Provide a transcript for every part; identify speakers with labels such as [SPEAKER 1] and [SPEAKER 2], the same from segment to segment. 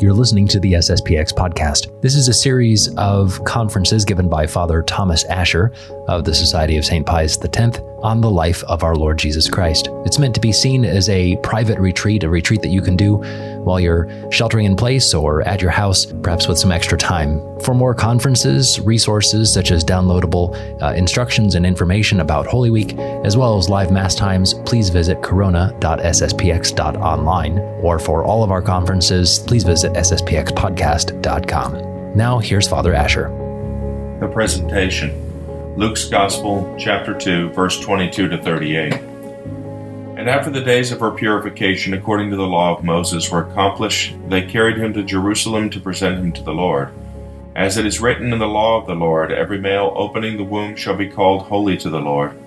[SPEAKER 1] You're listening to the SSPX podcast. This is a series of conferences given by Father Thomas Asher of the Society of St. Pius X on the life of our Lord Jesus Christ. It's meant to be seen as a private retreat, a retreat that you can do while you're sheltering in place or at your house, perhaps with some extra time. For more conferences, resources such as downloadable uh, instructions and information about Holy Week, as well as live Mass times, please visit corona.sspx.online. Or for all of our conferences, please visit sspxpodcast.com. Now, here's Father Asher.
[SPEAKER 2] The presentation. Luke's Gospel, chapter 2, verse 22 to 38. And after the days of her purification, according to the law of Moses, were accomplished, they carried him to Jerusalem to present him to the Lord. As it is written in the law of the Lord, every male opening the womb shall be called holy to the Lord.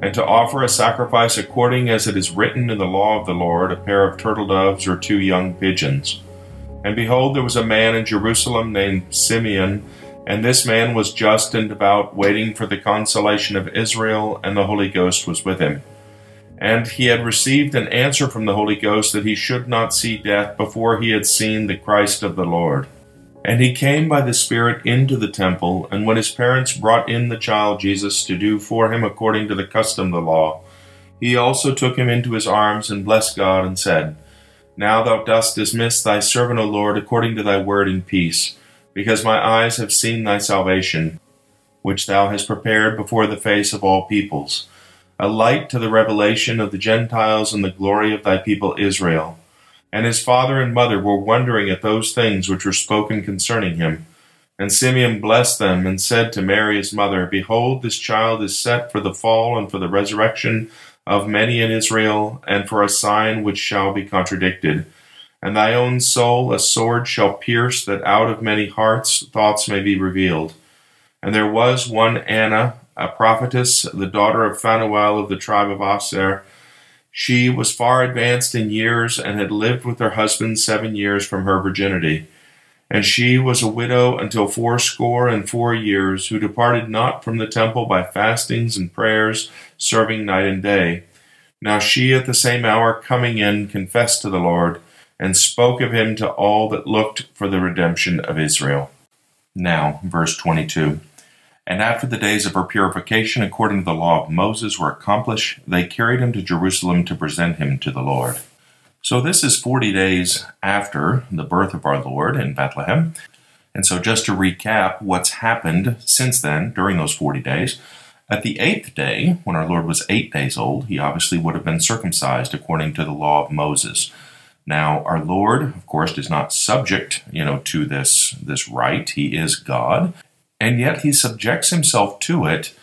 [SPEAKER 2] And to offer a sacrifice according as it is written in the law of the Lord, a pair of turtle doves or two young pigeons. And behold, there was a man in Jerusalem named Simeon and this man was just and devout, waiting for the consolation of Israel, and the Holy Ghost was with him. And he had received an answer from the Holy Ghost that he should not see death before he had seen the Christ of the Lord. And he came by the Spirit into the temple, and when his parents brought in the child Jesus to do for him according to the custom of the law, he also took him into his arms and blessed God and said, Now thou dost dismiss thy servant, O Lord, according to thy word in peace because my eyes have seen thy salvation, which thou hast prepared before the face of all peoples, a light to the revelation of the Gentiles and the glory of thy people Israel. And his father and mother were wondering at those things which were spoken concerning him. And Simeon blessed them and said to Mary his mother, Behold, this child is set for the fall and for the resurrection of many in Israel, and for a sign which shall be contradicted and thy own soul a sword shall pierce, that out of many hearts thoughts may be revealed. And there was one Anna, a prophetess, the daughter of Phanuel of the tribe of Aser. She was far advanced in years, and had lived with her husband seven years from her virginity. And she was a widow until fourscore and four years, who departed not from the temple by fastings and prayers, serving night and day. Now she at the same hour coming in confessed to the Lord and spoke of him to all that looked for the redemption of Israel. Now, verse 22. And after the days of her purification, according to the law of Moses, were accomplished, they carried him to Jerusalem to present him to the Lord. So, this is 40 days after the birth of our Lord in Bethlehem. And so, just to recap what's happened since then during those 40 days, at the eighth day, when our Lord was eight days old, he obviously would have been circumcised according to the law of Moses. Now, our Lord, of course, is not subject, you know, to this this rite. He is God, and yet he subjects himself to it.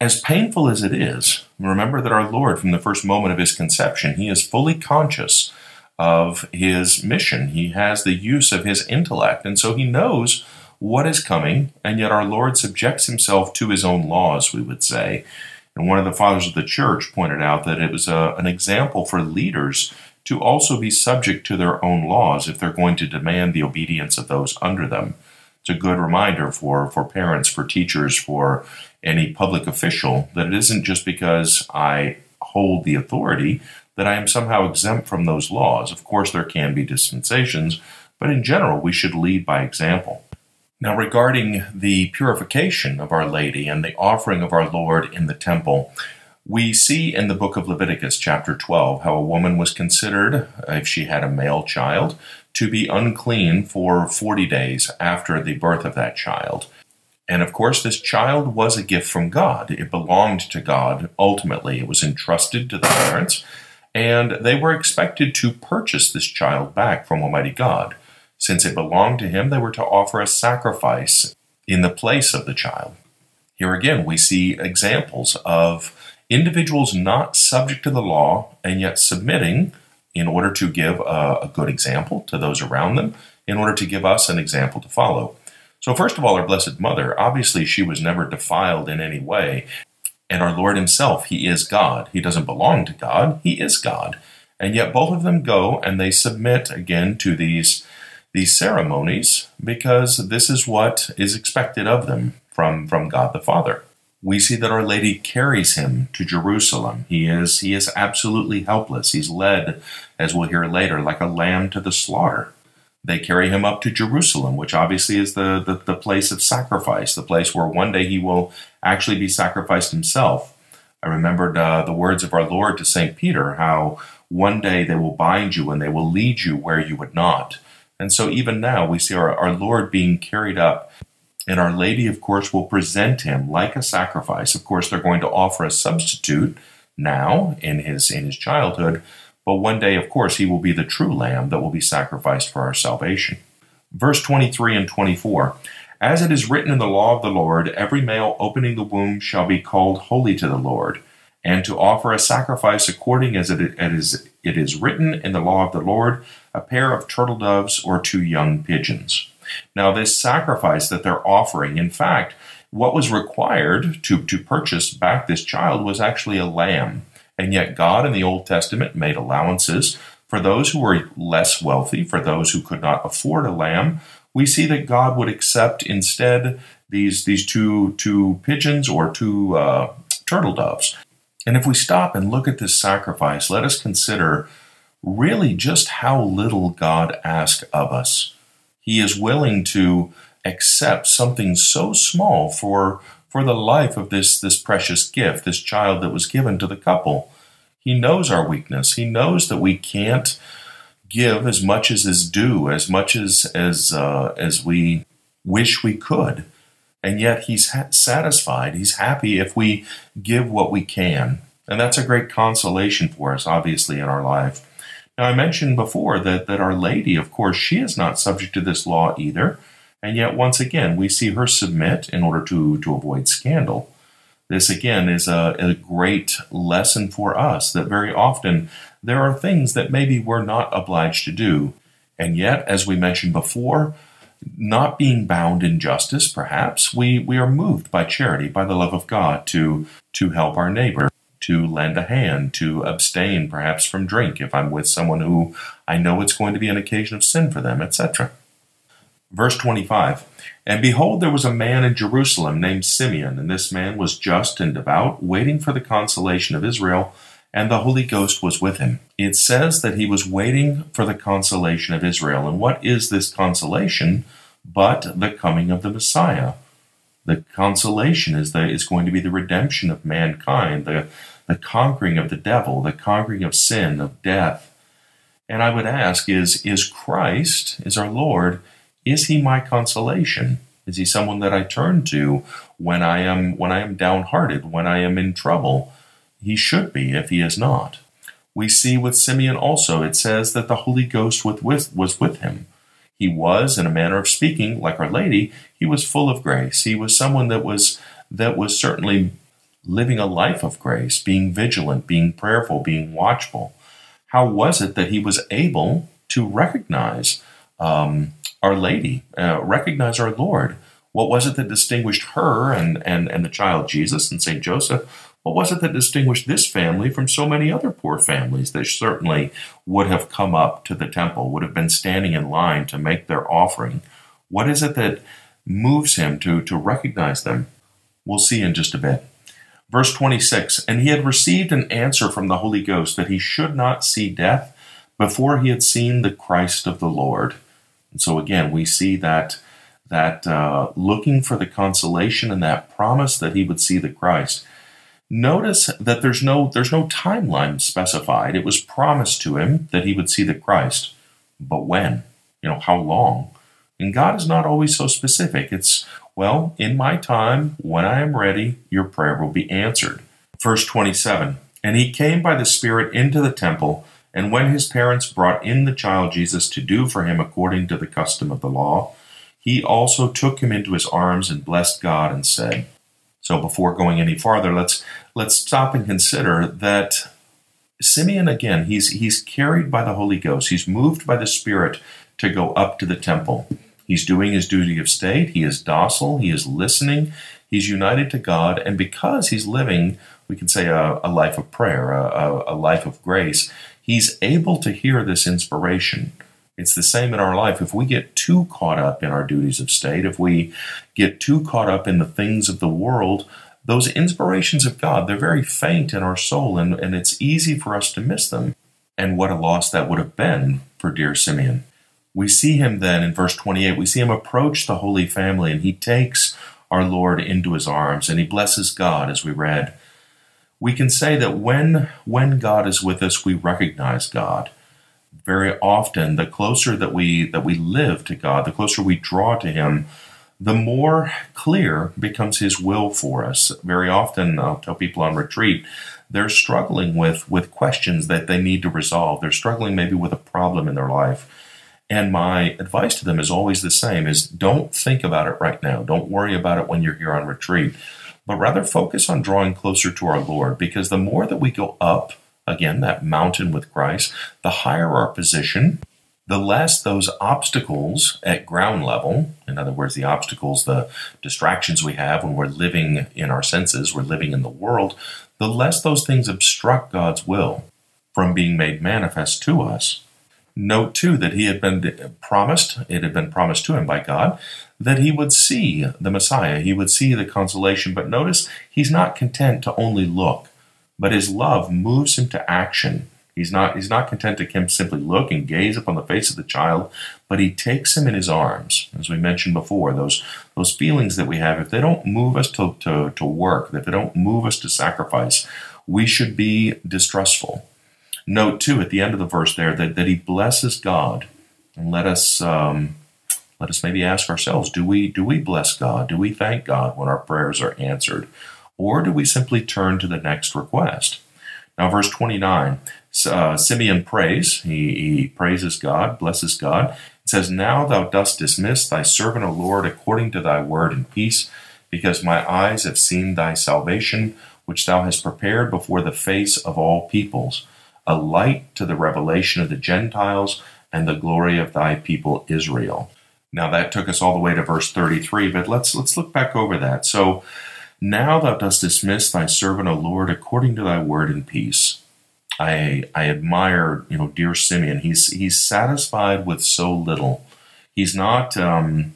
[SPEAKER 2] As painful as it is, remember that our Lord, from the first moment of his conception, he is fully conscious of his mission. He has the use of his intellect, and so he knows what is coming, and yet our Lord subjects himself to his own laws, we would say. And one of the fathers of the church pointed out that it was a, an example for leaders to also be subject to their own laws if they're going to demand the obedience of those under them. It's a good reminder for, for parents, for teachers, for any public official that it isn't just because I hold the authority that I am somehow exempt from those laws. Of course, there can be dispensations, but in general, we should lead by example. Now, regarding the purification of Our Lady and the offering of our Lord in the temple, we see in the book of Leviticus, chapter 12, how a woman was considered, if she had a male child, to be unclean for 40 days after the birth of that child. And of course, this child was a gift from God. It belonged to God ultimately. It was entrusted to the parents, and they were expected to purchase this child back from Almighty God. Since it belonged to Him, they were to offer a sacrifice in the place of the child. Here again, we see examples of individuals not subject to the law and yet submitting in order to give a, a, good example to those around them, in order to give us an example to follow. So, first of all, our Blessed Mother, obviously, she was never defiled in any way. And our Lord Himself, He is God. He doesn't belong to God, He is God. And yet, both of them go and they submit again to these, these ceremonies because this is what is expected of them from, from God the Father we see that Our Lady carries him to Jerusalem. He is he is absolutely helpless. He's led, as we'll hear later, like a lamb to the slaughter. They carry him up to Jerusalem, which obviously is the, the, the place of sacrifice, the place where one day he will actually be sacrificed himself. I remembered uh, the words of our Lord to St. Peter, how one day they will bind you and they will lead you where you would not. And so even now we see our, our Lord being carried up. And Our Lady, of course, will present him like a sacrifice. Of course, they're going to offer a substitute now in his in his childhood, but one day, of course, he will be the true lamb that will be sacrificed for our salvation. Verse 23 and 24 As it is written in the law of the Lord, every male opening the womb shall be called holy to the Lord, and to offer a sacrifice according as it is, it is written in the law of the Lord, a pair of turtle doves or two young pigeons. Now, this sacrifice that they're offering, in fact, what was required to, to purchase back this child was actually a lamb. And yet, God in the Old Testament made allowances for those who were less wealthy, for those who could not afford a lamb. We see that God would accept instead these, these two, two pigeons or two uh, turtle doves. And if we stop and look at this sacrifice, let us consider really just how little God asks of us. He is willing to accept something so small for for the life of this this precious gift, this child that was given to the couple. He knows our weakness. He knows that we can't give as much as is due, as much as as uh, as we wish we could, and yet He's ha- satisfied. He's happy if we give what we can, and that's a great consolation for us, obviously, in our life. Now, I mentioned before that that Our Lady, of course, she is not subject to this law either. And yet, once again, we see her submit in order to, to avoid scandal. This, again, is a, a great lesson for us that very often there are things that maybe we're not obliged to do. And yet, as we mentioned before, not being bound in justice, perhaps, we, we are moved by charity, by the love of God, to, to help our neighbor, to lend a hand, to abstain perhaps from drink if I'm with someone who I know it's going to be an occasion of sin for them, etc. Verse 25 And behold, there was a man in Jerusalem named Simeon, and this man was just and devout, waiting for the consolation of Israel, and the Holy Ghost was with him. It says that he was waiting for the consolation of Israel. And what is this consolation but the coming of the Messiah? The consolation is, the, is going to be the redemption of mankind, the, the conquering of the devil, the conquering of sin, of death. And I would ask is, is Christ, is our Lord, is he my consolation? Is he someone that I turn to when I am when I am downhearted, when I am in trouble? He should be if he is not. We see with Simeon also, it says that the Holy Ghost was with him. He was, in a manner of speaking, like Our Lady, he was full of grace. He was someone that was that was certainly living a life of grace, being vigilant, being prayerful, being watchful. How was it that he was able to recognize um, our Lady, uh, recognize our Lord. What was it that distinguished her and, and, and the child Jesus and St. Joseph? What was it that distinguished this family from so many other poor families that certainly would have come up to the temple, would have been standing in line to make their offering? What is it that moves him to, to recognize them? We'll see in just a bit. Verse 26 And he had received an answer from the Holy Ghost that he should not see death before he had seen the Christ of the Lord. And so again, we see that that uh, looking for the consolation and that promise that he would see the Christ. Notice that there's no there's no timeline specified. It was promised to him that he would see the Christ, but when? You know, how long? And God is not always so specific. It's well, in my time, when I am ready, your prayer will be answered. Verse 27 And he came by the Spirit into the temple and when his parents brought in the child Jesus to do for him according to the custom of the law, he also took him into his arms and blessed God and said, so before going any farther, let's let's stop and consider that Simeon again, he's he's carried by the Holy Ghost. He's moved by the Spirit to go up to the temple. He's doing his duty of state. He is docile. He is listening. He's united to God, and because he's living, we can say a, a life of prayer, a, a, life of grace he's able to hear this inspiration. It's the same in our life. If we get too caught up in our duties of state, if we get too caught up in the things of the world, those inspirations of God, they're very faint in our soul, and, and it's easy for us to miss them. And what a loss that would have been for dear Simeon. We see him then in verse 28, we see him approach the Holy Family and he takes our Lord into his arms and he blesses God as we read. We can say that when, when God is with us, we recognize God. Very often, the closer that we, that we live to God, the closer we draw to him, the more clear becomes his will for us. Very often, I'll tell people on retreat, they're struggling with, with questions that they need to resolve. They're struggling maybe with a problem in their life. And my advice to them is always the same is don't think about it right now. Don't worry about it when you're here on retreat, but rather focus on drawing closer to our Lord because the more that we go up, again, that mountain with Christ, the higher our position, the less those obstacles at ground level, in other words, the obstacles, the distractions we have when we're living in our senses, we're living in the world, the less those things obstruct God's will from being made manifest to us. Note too that he had been promised, it had been promised to him by God, that he would see the Messiah, he would see the consolation. But notice he's not content to only look, but his love moves him to action. He's not, he's not content to simply look and gaze upon the face of the child, but he takes him in his arms. As we mentioned before, those, those feelings that we have, if they don't move us to, to, to work, if they don't move us to sacrifice, we should be distrustful note too at the end of the verse there that, that he blesses God. And let us um, let us maybe ask ourselves: Do we do we bless God? Do we thank God when our prayers are answered, or do we simply turn to the next request? Now, verse twenty nine, uh, Simeon prays. He, he praises God, blesses God. It says, "Now thou dost dismiss thy servant, O Lord, according to thy word in peace, because my eyes have seen thy salvation, which thou hast prepared before the face of all peoples." A light to the revelation of the Gentiles and the glory of thy people Israel. Now that took us all the way to verse 33, but let's let's look back over that. So now thou dost dismiss thy servant, O Lord, according to thy word in peace. I I admire, you know, dear Simeon. He's he's satisfied with so little. He's not, um,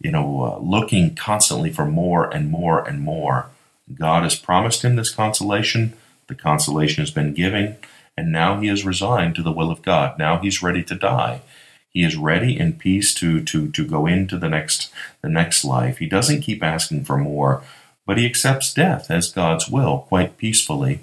[SPEAKER 2] you know, uh, looking constantly for more and more and more. God has promised him this consolation. The consolation has been given and now he is resigned to the will of God. Now he's ready to die. He is ready in peace to to to go into the next the next life. He doesn't keep asking for more, but he accepts death as God's will quite peacefully.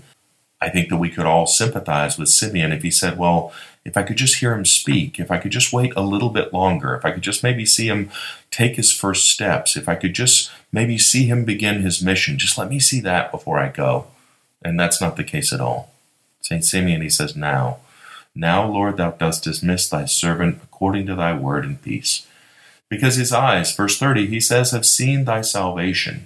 [SPEAKER 2] I think that we could all sympathize with Simeon if he said, "Well, if I could just hear him speak, if I could just wait a little bit longer, if I could just maybe see him take his first steps, if I could just maybe see him begin his mission, just let me see that before I go." And that's not the case at all. St. Simeon, he says, Now, now, Lord, thou dost dismiss thy servant according to thy word in peace. Because his eyes, verse 30, he says, have seen thy salvation.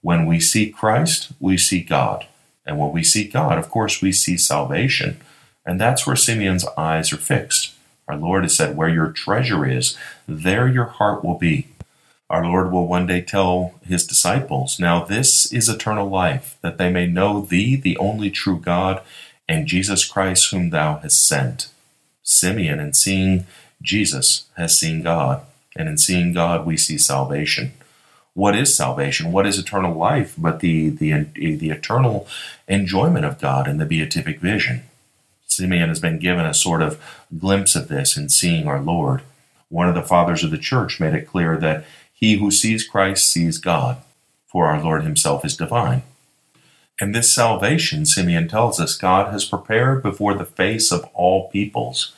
[SPEAKER 2] When we see Christ, we see God. And when we see God, of course, we see salvation. And that's where Simeon's eyes are fixed. Our Lord has said, Where your treasure is, there your heart will be. Our Lord will one day tell his disciples, Now this is eternal life, that they may know thee, the only true God, and Jesus Christ, whom thou hast sent. Simeon, in seeing Jesus, has seen God, and in seeing God, we see salvation. What is salvation? What is eternal life but the, the, the eternal enjoyment of God in the beatific vision? Simeon has been given a sort of glimpse of this in seeing our Lord. One of the fathers of the church made it clear that he who sees Christ sees God, for our Lord himself is divine. And this salvation, Simeon tells us, God has prepared before the face of all peoples.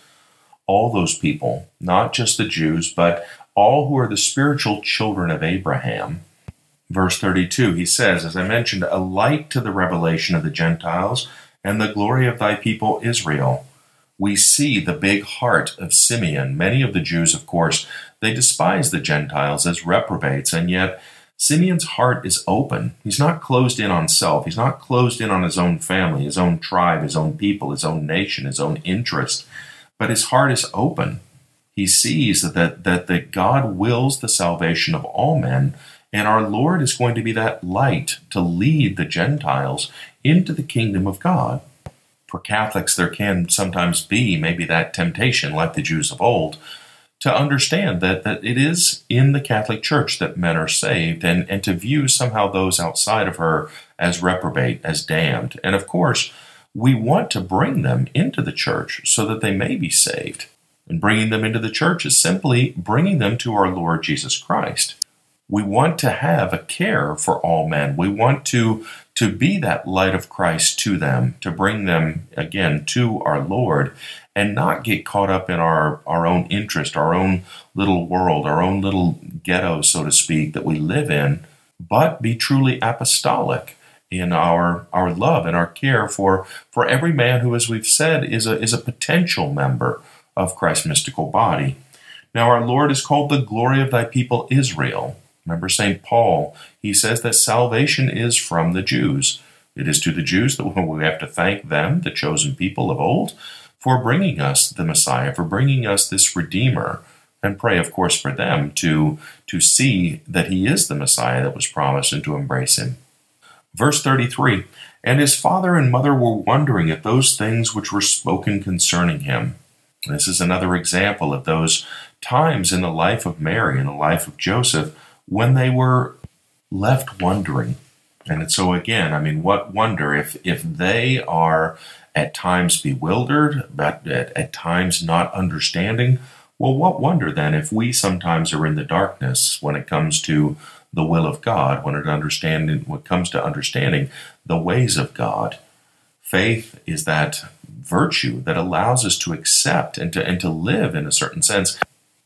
[SPEAKER 2] All those people, not just the Jews, but all who are the spiritual children of Abraham. Verse 32, he says, as I mentioned, a light to the revelation of the Gentiles and the glory of thy people Israel. We see the big heart of Simeon. Many of the Jews, of course, they despise the Gentiles as reprobates, and yet Simeon's heart is open. He's not closed in on self. He's not closed in on his own family, his own tribe, his own people, his own nation, his own interest. But his heart is open. He sees that, that, that God wills the salvation of all men, and our Lord is going to be that light to lead the Gentiles into the kingdom of God. For Catholics, there can sometimes be maybe that temptation, like the Jews of old, to understand that, that it is in the Catholic Church that men are saved and, and to view somehow those outside of her as reprobate, as damned. And of course, we want to bring them into the church so that they may be saved. And bringing them into the church is simply bringing them to our Lord Jesus Christ. We want to have a care for all men. We want to, to be that light of Christ to them, to bring them again to our Lord, and not get caught up in our, our own interest, our own little world, our own little ghetto, so to speak, that we live in, but be truly apostolic in our our love and our care for for every man who, as we've said, is a is a potential member of Christ's mystical body. Now our Lord is called the glory of thy people Israel. Remember St. Paul, he says that salvation is from the Jews. It is to the Jews that we have to thank them, the chosen people of old, for bringing us the Messiah, for bringing us this Redeemer, and pray, of course, for them to, to see that he is the Messiah that was promised and to embrace him. Verse 33 And his father and mother were wondering at those things which were spoken concerning him. This is another example of those times in the life of Mary and the life of Joseph when they were left wondering. And so again, I mean, what wonder if if they are at times bewildered, but at, at times not understanding? Well, what wonder then if we sometimes are in the darkness when it comes to the will of God, when it understanding when it comes to understanding the ways of God. Faith is that virtue that allows us to accept and to and to live in a certain sense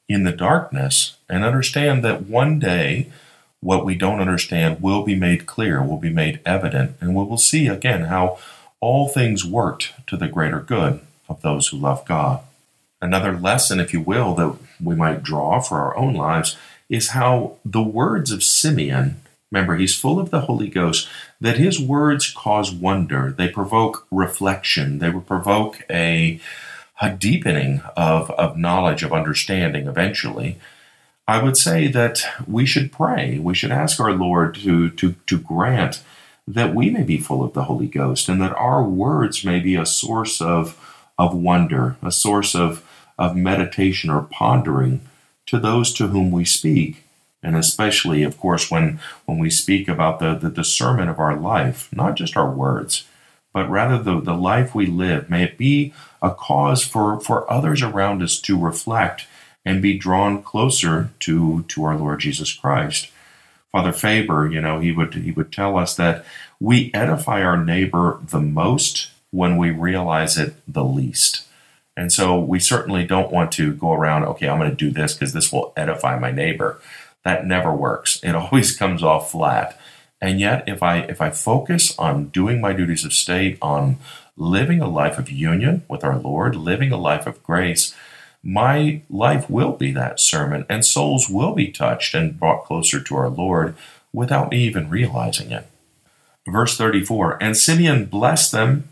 [SPEAKER 2] in the darkness and understand that one day what we don't understand will be made clear, will be made evident, and we will see again how all things worked to the greater good of those who love God. Another lesson, if you will, that we might draw for our own lives is how the words of Simeon, remember, he's full of the Holy Ghost, that his words cause wonder. They provoke reflection. They will provoke a a deepening of, of knowledge, of understanding eventually, I would say that we should pray. We should ask our Lord to, to, to grant that we may be full of the Holy Ghost and that our words may be a source of, of wonder, a source of, of meditation or pondering to those to whom we speak. And especially, of course, when, when we speak about the, the discernment of our life, not just our words, but rather the, the life we live. May it be a cause for, for others around us to reflect and be drawn closer to, to our Lord Jesus Christ. Father Faber, you know, he would he would tell us that we edify our neighbor the most when we realize it the least. And so we certainly don't want to go around, okay, I'm going to do this because this will edify my neighbor. That never works. It always comes off flat. And yet, if I if I focus on doing my duties of state, on living a life of union with our Lord, living a life of grace, my life will be that sermon, and souls will be touched and brought closer to our Lord without me even realizing it. Verse 34 And Simeon blessed them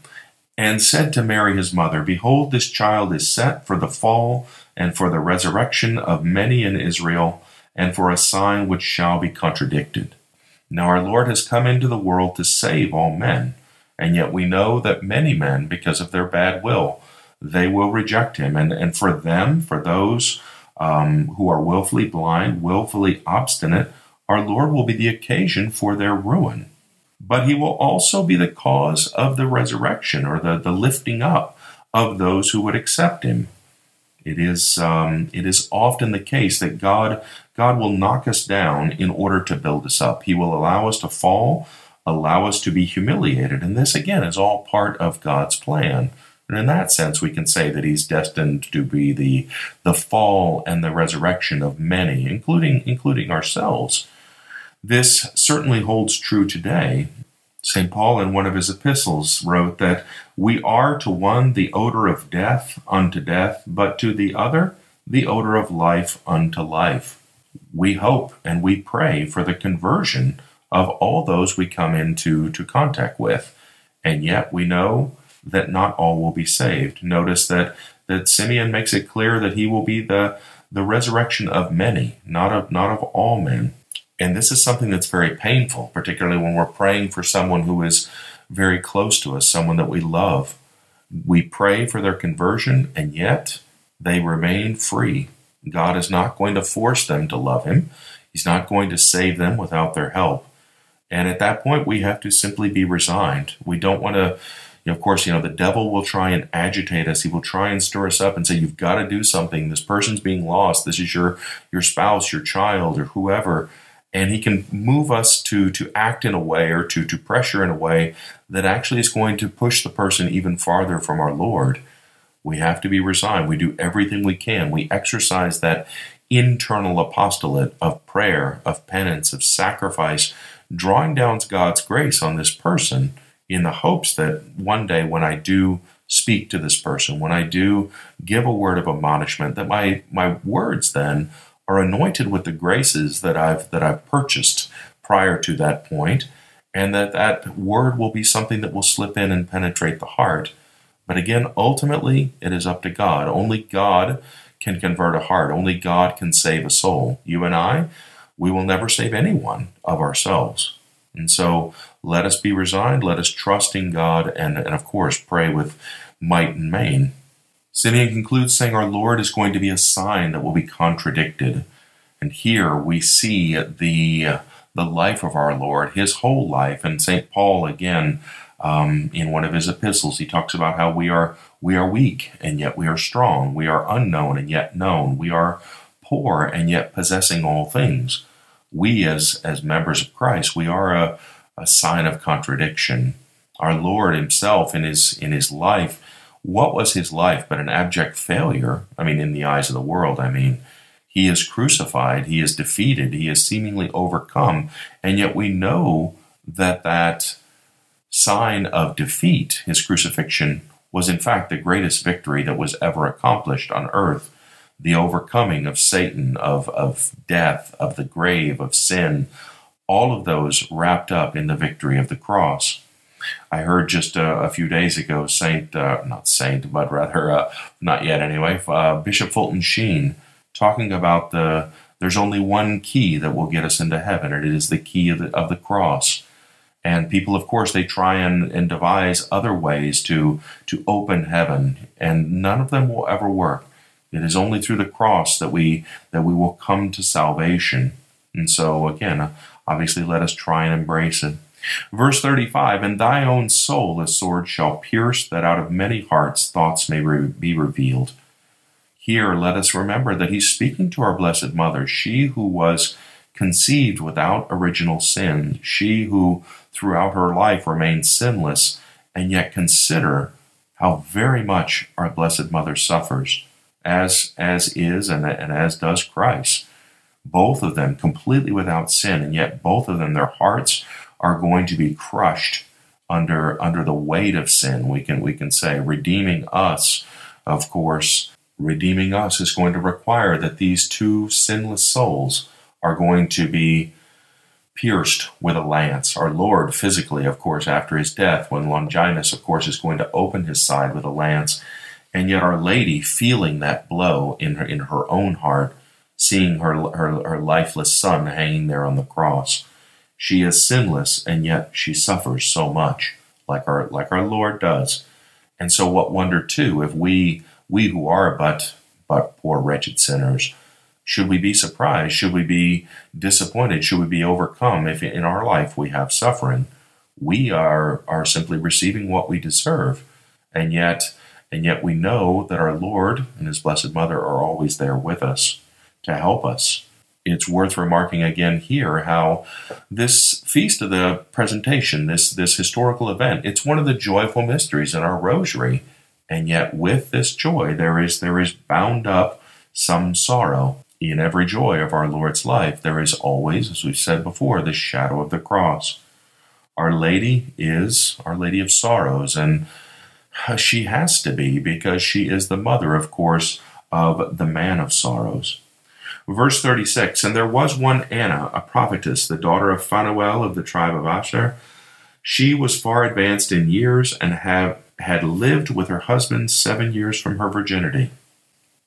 [SPEAKER 2] and said to Mary his mother, Behold, this child is set for the fall and for the resurrection of many in Israel, and for a sign which shall be contradicted now our Lord has come into the world to save all men, and yet we know that many men, because of their bad will, they will reject him. And, and for them, for those um, who are willfully blind, willfully obstinate, our Lord will be the occasion for their ruin. But he will also be the cause of the resurrection or the, the lifting up of those who would accept him. It is um, it is often the case that God God will knock us down in order to build us up. He will allow us to fall, allow us to be humiliated, and this again is all part of God's plan. And in that sense, we can say that He's destined to be the the fall and the resurrection of many, including including ourselves. This certainly holds true today. St. Paul, in one of his epistles, wrote that we are to one the odor of death unto death, but to the other the odor of life unto life. We hope and we pray for the conversion of all those we come into to contact with, and yet we know that not all will be saved. Notice that that Simeon makes it clear that he will be the the resurrection of many, not of not of all men. And this is something that's very painful, particularly when we're praying for someone who is very close to us, someone that we love. We pray for their conversion, and yet they remain free. God is not going to force them to love Him, He's not going to save them without their help. And at that point, we have to simply be resigned. We don't want to, Know, of course, you know, the devil will try and agitate us. He will try and stir us up and say, You've got to do something. This person's being lost. This is your your spouse, your child, or whoever. And he can move us to to act in a way or to to pressure in a way that actually is going to push the person even farther from our Lord. We have to be resigned. We do everything we can. We exercise that internal apostolate of prayer, of penance, of sacrifice, drawing down God's grace on this person in the hopes that one day when I do speak to this person, when I do give a word of admonishment, that my, my words then are anointed with the graces that I've that I've purchased prior to that point, and that that word will be something that will slip in and penetrate the heart. But again, ultimately, it is up to God. Only God can convert a heart. Only God can save a soul. You and I, we will never save anyone of ourselves. And so let us be resigned, let us trust in God, and, and of course, pray with might and main. Simeon concludes saying, Our Lord is going to be a sign that will be contradicted. And here we see the, the life of our Lord, his whole life. And St. Paul, again, um, in one of his epistles, he talks about how we are we are weak and yet we are strong. We are unknown and yet known. We are poor and yet possessing all things. We, as as members of Christ, we are a, a sign of contradiction. Our Lord Himself, in His in His life, what was His life but an abject failure? I mean, in the eyes of the world, I mean. He is crucified, he is defeated, he is seemingly overcome, and yet we know that that sign of defeat, his crucifixion, was in fact the greatest victory that was ever accomplished on earth. The overcoming of Satan, of, of death, of the grave, of sin, all of those wrapped up in the victory of the cross. I heard just a, a few days ago, Saint, uh, not Saint, but rather, uh, not yet anyway, uh, Bishop Fulton Sheen talking about the there's only one key that will get us into heaven, and it is the key of the, of the cross. And people, of course, they try and, and devise other ways to, to open heaven, and none of them will ever work. It is only through the cross that we that we will come to salvation. And so again, obviously let us try and embrace it. Verse 35, And thy own soul a sword shall pierce, that out of many hearts thoughts may re- be revealed. Here let us remember that he's speaking to our Blessed Mother, she who was conceived without original sin, she who throughout her life remained sinless, and yet consider how very much our Blessed Mother suffers, as, as is and, and as does Christ. Both of them completely without sin, and yet both of them, their hearts are going to be crushed under under the weight of sin. We can we can say redeeming us, of course, redeeming us is going to require that these two sinless souls are going to be pierced with a lance. Our Lord, physically, of course, after his death, when Longinus, of course, is going to open his side with a lance, and yet Our Lady, feeling that blow in her, in her own heart, seeing her, her, her lifeless son hanging there on the cross, she is sinless, and yet she suffers so much, like our, like our Lord does. And so, what wonder, too, if we, we who are but, but poor, wretched sinners, should we be surprised? Should we be disappointed? Should we be overcome if in our life we have suffering? We are, are simply receiving what we deserve. And yet, and yet we know that our Lord and His Blessed Mother are always there with us to help us. It's worth remarking again here how this feast of the presentation, this, this historical event, it's one of the joyful mysteries in our rosary. And yet with this joy there is there is bound up some sorrow in every joy of our Lord's life, there is always, as we've said before, the shadow of the cross. Our Lady is Our Lady of Sorrows, and Uh, she has to be because she is the mother, of course, of the man of sorrows. Verse 36 And there was one Anna, a prophetess, the daughter of Phanuel of the tribe of Asher. She was far advanced in years and have, had lived with her husband seven years from her virginity.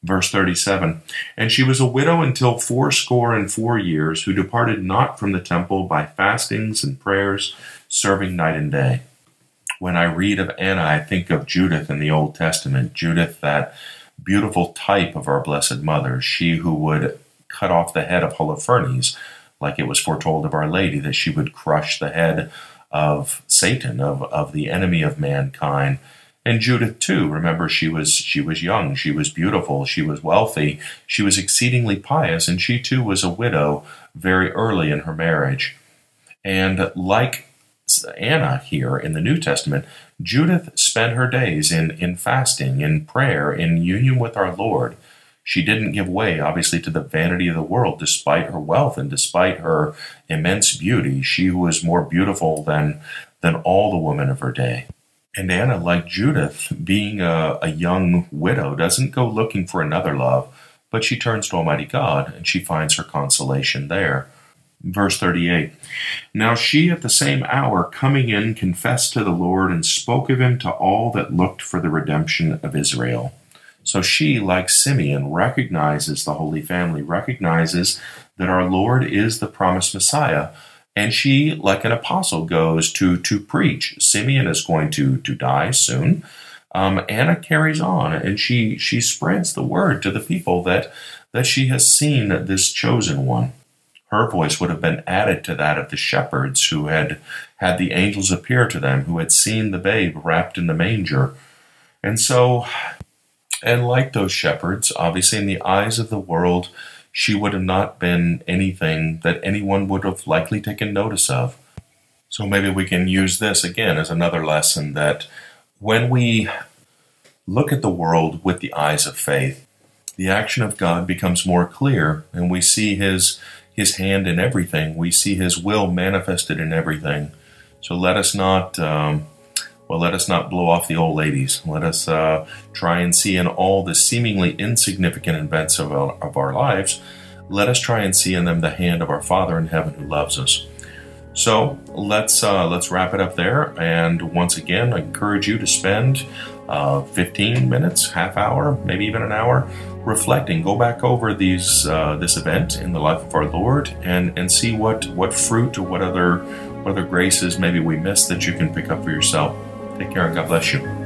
[SPEAKER 2] Verse 37 And she was a widow until fourscore and four years, who departed not from the temple by fastings and prayers, serving night and day. When I read of Anna, I think of Judith in the Old Testament. Judith, that beautiful type of our Blessed Mother, she who would cut off the head of Holofernes, like it was foretold of Our Lady, that she would crush the head of Satan, of, of the enemy of mankind. And Judith too. Remember, she was she was young, she was beautiful, she was wealthy, she was exceedingly pious, and she too was a widow very early in her marriage. And like Anna here in the New Testament, Judith spent her days in, in fasting, in prayer, in union with our Lord. She didn't give way, obviously, to the vanity of the world, despite her wealth and despite her immense beauty. She who was more beautiful than, than all the women of her day. And Anna, like Judith, being a, a young widow, doesn't go looking for another love, but she turns to Almighty God and she finds her consolation there. Verse 38 Now she at the same hour coming in confessed to the Lord and spoke of him to all that looked for the redemption of Israel. So she, like Simeon, recognizes the Holy Family, recognizes that our Lord is the promised Messiah and she, like an apostle, goes to to preach. Simeon is going to to die soon. Um, Anna carries on, and she she spreads the word to the people that that she has seen this chosen one. Her voice would have been added to that of the shepherds who had had the angels appear to them, who had seen the babe wrapped in the manger. And so, and like those shepherds, obviously in the eyes of the world, she would have not been anything that anyone would have likely taken notice of. So maybe we can use this again as another lesson that when we look at the world with the eyes of faith, the action of God becomes more clear and we see his his hand in everything. We see his will manifested in everything. So let us not um, well, let us not blow off the old ladies. Let us uh, try and see in all the seemingly insignificant events of our, of our lives, let us try and see in them the hand of our Father in heaven who loves us. So let's uh, let's wrap it up there. And once again, I encourage you to spend uh, 15 minutes, half hour, maybe even an hour, reflecting. Go back over these uh, this event in the life of our Lord, and and see what what fruit or what other what other graces maybe we missed that you can pick up for yourself. Take care and God bless you.